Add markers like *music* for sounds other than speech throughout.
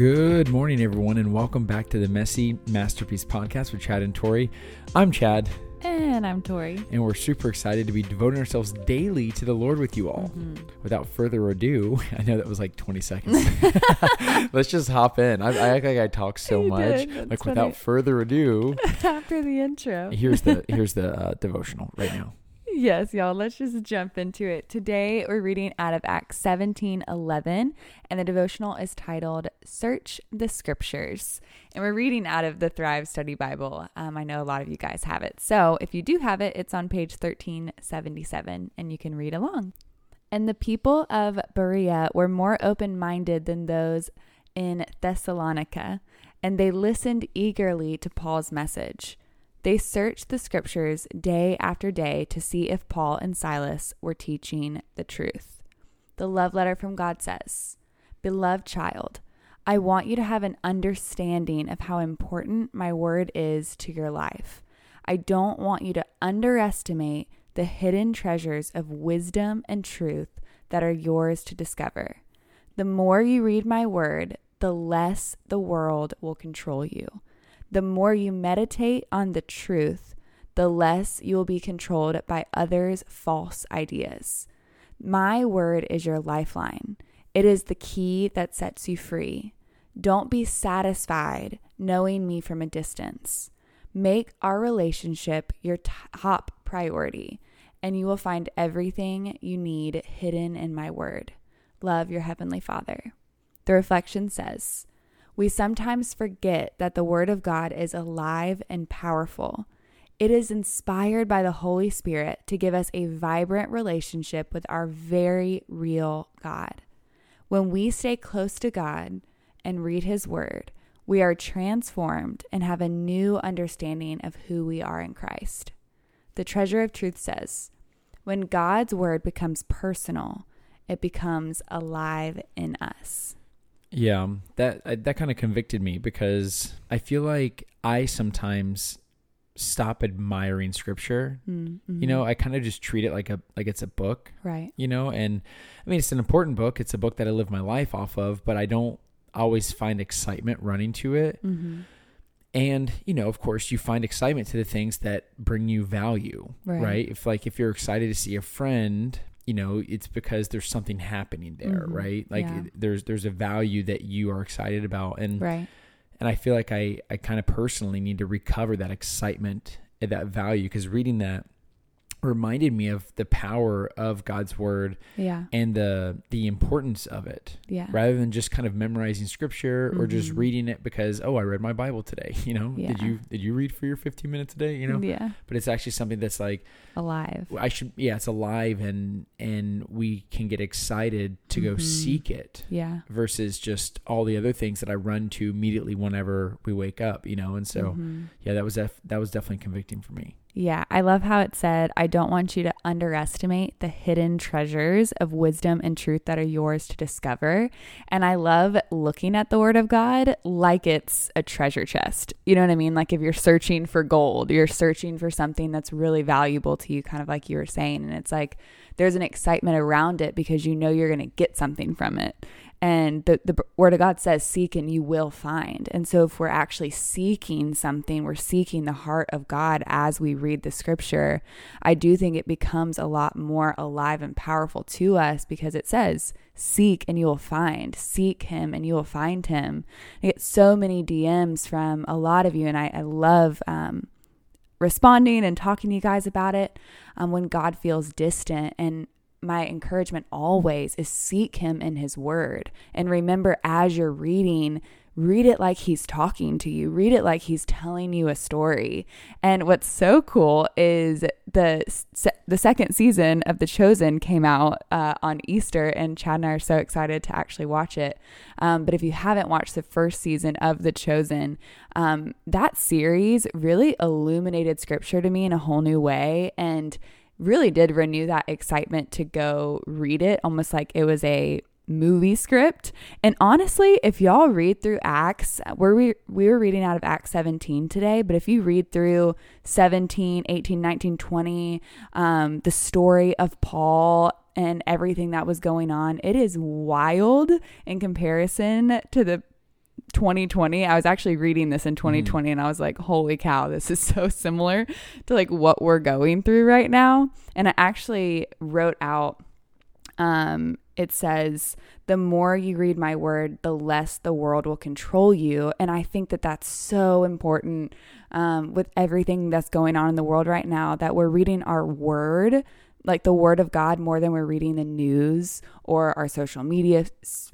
Good morning, everyone, and welcome back to the Messy Masterpiece Podcast with Chad and Tori. I'm Chad, And I'm Tori. and we're super excited to be devoting ourselves daily to the Lord with you all. Mm-hmm. Without further ado, *laughs* I know that was like 20 seconds. *laughs* Let's just hop in. I, I act like I talk so You much. Like funny. without further ado, *laughs* After the intro. here's the here's the uh, devotional right now. Yes, y'all, let's just jump into it. Today we're reading out of Acts 17 11, and the devotional is titled Search the Scriptures. And we're reading out of the Thrive Study Bible. Um, I know a lot of you guys have it. So if you do have it, it's on page 1377, and you can read along. And the people of Berea were more open minded than those in Thessalonica, and they listened eagerly to Paul's message. They searched the scriptures day after day to see if Paul and Silas were teaching the truth. The love letter from God says, Beloved child, I want you to have an understanding of how important my word is to your life. I don't want you to underestimate the hidden treasures of wisdom and truth that are yours to discover. The more you read my word, the less the world will control you. The more you meditate on the truth, the less you will be controlled by others' false ideas. My word is your lifeline. It is the key that sets you free. Don't be satisfied knowing me from a distance. Make our relationship your top priority, and you will find everything you need hidden in my word. Love your Heavenly Father. The reflection says, We sometimes forget that the Word of God is alive and powerful. It is inspired by the Holy Spirit to give us a vibrant relationship with our very real God. When we stay close to God and read His Word, we are transformed and have a new understanding of who we are in Christ. The Treasure of Truth says, When God's Word becomes personal, it becomes alive in us. Yeah, that that kind of convicted me because I feel like I sometimes stop admiring scripture. Mm-hmm. You know, I kind of just treat it like a like it's a book, right? you know, and I mean it's an important book. It's a book that I live my life off of, but I don't always find excitement running to it. Mm-hmm. And, you know, of course, you find excitement to the things that bring you value, Right. right? If like if you're excited to see a friend, you know, it's because there's something happening there, Mhm. right? Like Yeah. it- there's there's a value that you are excited about and Right. and I feel like I I kind of personally need to recover that excitement and that value because reading that reminded me of the power of God's word Yeah. and the the importance of it Yeah. rather than just kind of memorizing scripture or just Mhm. reading it because oh I read my Bible today *laughs* you know did you did you read for your 15 minutes a day you know Yeah. but it's actually something that's like Alive. I should yeah it's alive and and we can get excited to go Mhm. seek it Yeah. versus just all the other things that I run to immediately whenever we wake up you know and so Mhm. yeah that was def- that was definitely convicting for me Yeah, I love how it said, I don't want you to underestimate the hidden treasures of wisdom and truth that are yours to discover. And I love looking at the Word of God like it's a treasure chest. You know what I mean? Like if you're searching for gold, you're searching for something that's really valuable to you, kind of like you were saying. And it's like there's an excitement around it because you know you're going to get something from it. And the, the word of God says, seek and you will find. And so, if we're actually seeking something, we're seeking the heart of God as we read the scripture, I do think it becomes a lot more alive and powerful to us because it says, seek and you will find, seek him and you will find him. I get so many DMs from a lot of you, and I, I love, um, responding and talking to you guys about it um, when God feels distant. And my encouragement always is seek him in his word. And remember, as you're reading, read it like he's talking to you, read it like he's telling you a story. And what's so cool is the se- the second season of The Chosen came out uh, on Easter, and Chad and I are so excited to actually watch it. Um, but if you haven't watched the first season of The Chosen, um, that series really illuminated Scripture to me in a whole new way, and really did renew that excitement to go read it, almost like it was a movie script. And honestly, if y'all read through Acts, we, we were reading out of Acts 17 today, but if you read through 17, 18, 19, 20, um, the story of Paul and everything that was going on, it is wild in comparison to the 2020. I was actually reading this in 2020 Mm-hmm. and I was like, holy cow, this is *laughs* so similar to like what we're going through right now. And I actually wrote out um it says the more you read my word the less the world will control you and i think that that's so important um, with everything that's going on in the world right now that we're reading our word like the word of god more than we're reading the news or our social media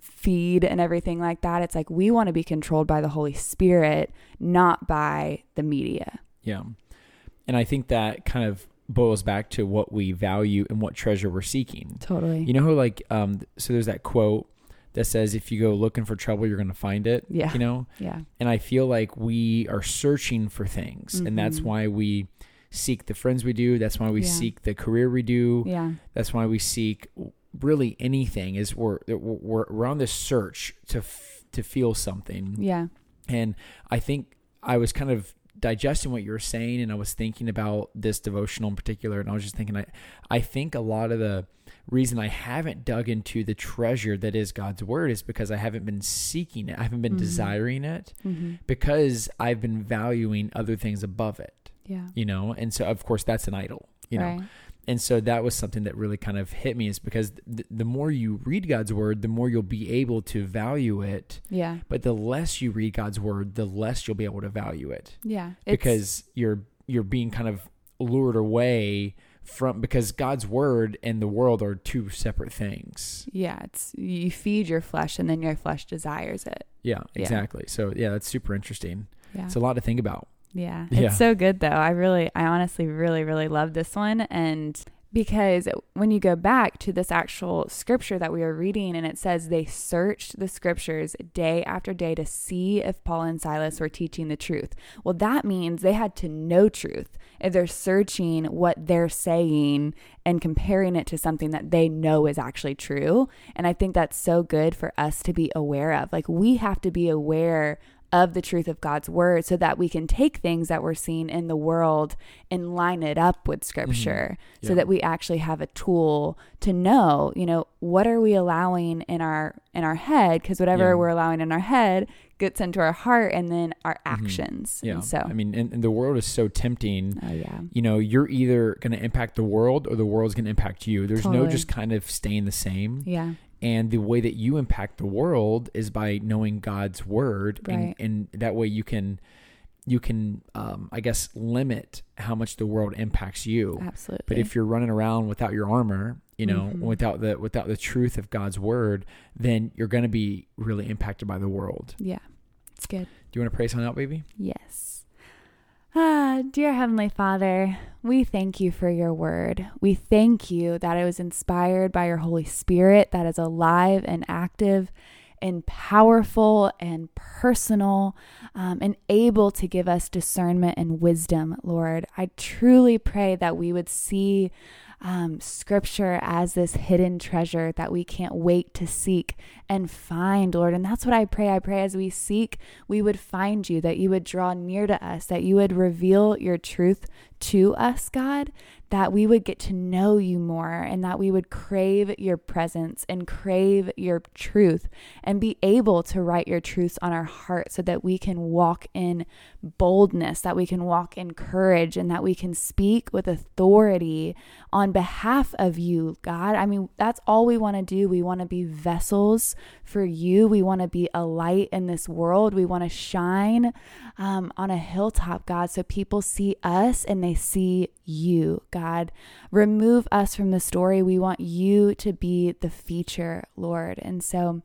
feed and everything like that it's like we want to be controlled by the holy spirit not by the media Yeah. And I think that kind of boils back to what we value and what treasure we're seeking. totally You know how like um so there's that quote that says if you go looking for trouble you're going to find it, Yeah. you know? yeah And I feel like we are searching for things and that's Mhm. why we seek the friends we do, that's why we Yeah. seek the career we do. yeah That's why we seek really anything is we're we're, we're on this search to f- to feel something. yeah And I think I was kind of digesting what you were saying and I was thinking about this devotional in particular and I was just thinking I I think a lot of the reason I haven't dug into the treasure that is God's word is because I haven't been seeking it. I haven't been Mhm. desiring it hmm because I've been valuing other things above it, yeah you know? And so of course that's an idol, you know. And so that was something that really kind of hit me is because th- the more you read God's word, the more you'll be able to value it. yeah But the less you read God's word, the less you'll be able to value it yeah because you're you're being kind of lured away from because God's word and the world are two separate things. Yeah, it's you feed your flesh and then your flesh desires it. Yeah, Yeah. exactly. So yeah, that's super interesting. Yeah. It's a lot to think about. Yeah. Yeah. It's so good though. I really I honestly really really love this one and because when you go back to this actual scripture that we are reading and it says they searched the scriptures day after day to see if Paul and Silas were teaching the truth. Well, that means they had to know truth. If they're searching what they're saying and comparing it to something that they know is actually true. And I think that's so good for us to be aware of. Like we have to be aware of the truth of God's word so that we can take things that we're seeing in the world and line it up with mm-hmm. scripture so Yeah. that we actually have a tool to know, you know, what are we allowing in our in our head because whatever Yeah. we're allowing in our head gets into our heart and then our mm-hmm. actions. Yeah. And so I mean, and, and the world is so tempting. Oh yeah. You know, you're either going to impact the world or the world's going to impact you. There's no just kind of staying the same. Yeah. And the way that you impact the world is by knowing God's word, Right. and, and that way you can, you can, um, I guess, limit how much the world impacts you. Absolutely. But if you're running around without your armor, you know, Mhm. without the without the truth of God's word, then you're going to be really impacted by the world. Yeah. It's good. Do you want to pray something out, baby? Yes. Ah, dear Heavenly Father, we thank you for your word. We thank you that it was inspired by your Holy Spirit, that is alive and active and powerful and personal um, and able to give us discernment and wisdom, Lord. I truly pray that we would see um, scripture as this hidden treasure that we can't wait to seek and find, Lord. And that's what I pray. I pray as we seek, we would find you, that you would draw near to us, that you would reveal your truth to us, God, that we would get to know you more and that we would crave your presence and crave your truth and be able to write your truths on our heart so that we can walk in boldness, that we can walk in courage, and that we can speak with authority on behalf of you, God. I mean, that's all we want to do. We want to be vessels for you. We want to be a light in this world. We want to shine um, on a hilltop, God, so people see us and they see you, God. Remove us from the story. We want you to be the feature, Lord. And so,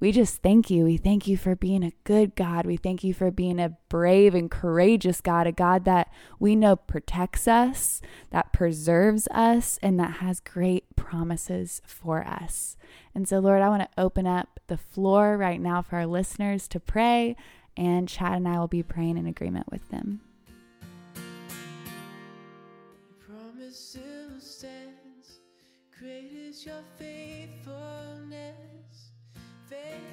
we just thank you. We thank you for being a good God. We thank you for being a brave and courageous God, a God that we know protects us, that preserves us, and that has great promises for us. And so, Lord, I want to open up the floor right now for our listeners to pray, and Chad and I will be praying in agreement with them. Still stands. Great is your faithfulness, faithfulness.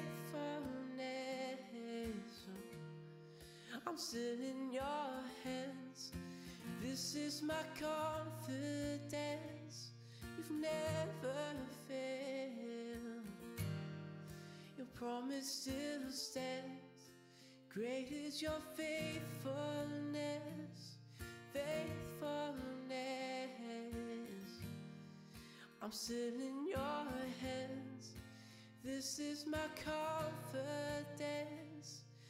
I'm still in your hands. This is my confidence. You've never failed. Your promise still stands. Great is your faithfulness, faithfulness. I'm still in your hands. This is my confidence.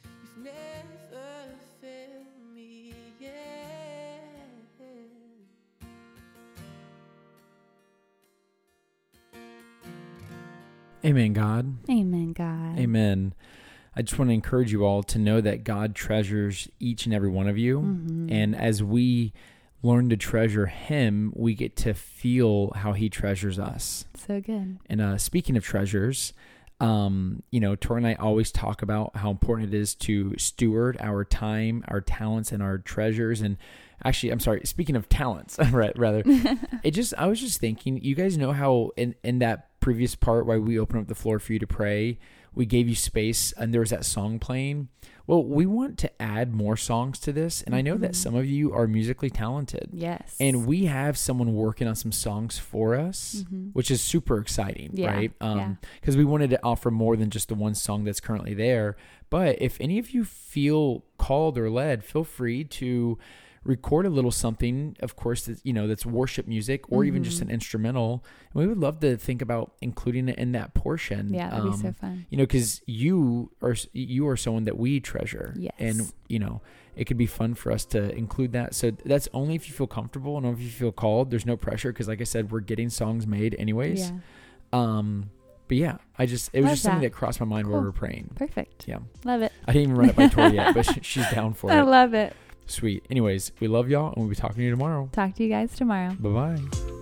You've never failed me yet. Amen, God. Amen, God. Amen. I just want to encourage you all to know that God treasures each and every one of you. Mhm. And as we learn to treasure Him, we get to feel how He treasures us. so good. And uh, speaking of treasures, um, you know, Tori and I always talk about how important it is to steward our time, our talents, and our treasures. And actually, I'm sorry, speaking of talents, *laughs* right, rather, *laughs* it just, I was just thinking, you guys know how in, in that previous part where we open up the floor for you to pray, we gave you space and there was that song playing. Well, we want to add more songs to this. And I know that Mhm. some of you are musically talented. Yes. And we have someone working on some songs for us, Mhm. which is super exciting, Yeah, right? yeah. Because we wanted to offer more than just the one song that's currently there. But if any of you feel called or led, feel free to record a little something. Of course, that you know that's worship music or even just Mhm. an instrumental. And we would love to think about including it in that portion. yeah, that'd be so Um, fun. you know because you are you are someone that we treasure Yes. and you know it could be fun for us to include that so that's only if you feel comfortable and if you feel called there's no pressure because like i said we're getting songs made anyways Yeah. um but yeah i just it was Love just something that. that crossed my mind while we were praying Perfect. Yeah. Love it. i didn't even run it by tori yet but *laughs* she, she's down for I it I love it. Sweet. Anyways we love y'all and we'll be talking to you tomorrow. Talk to you guys tomorrow. bye-bye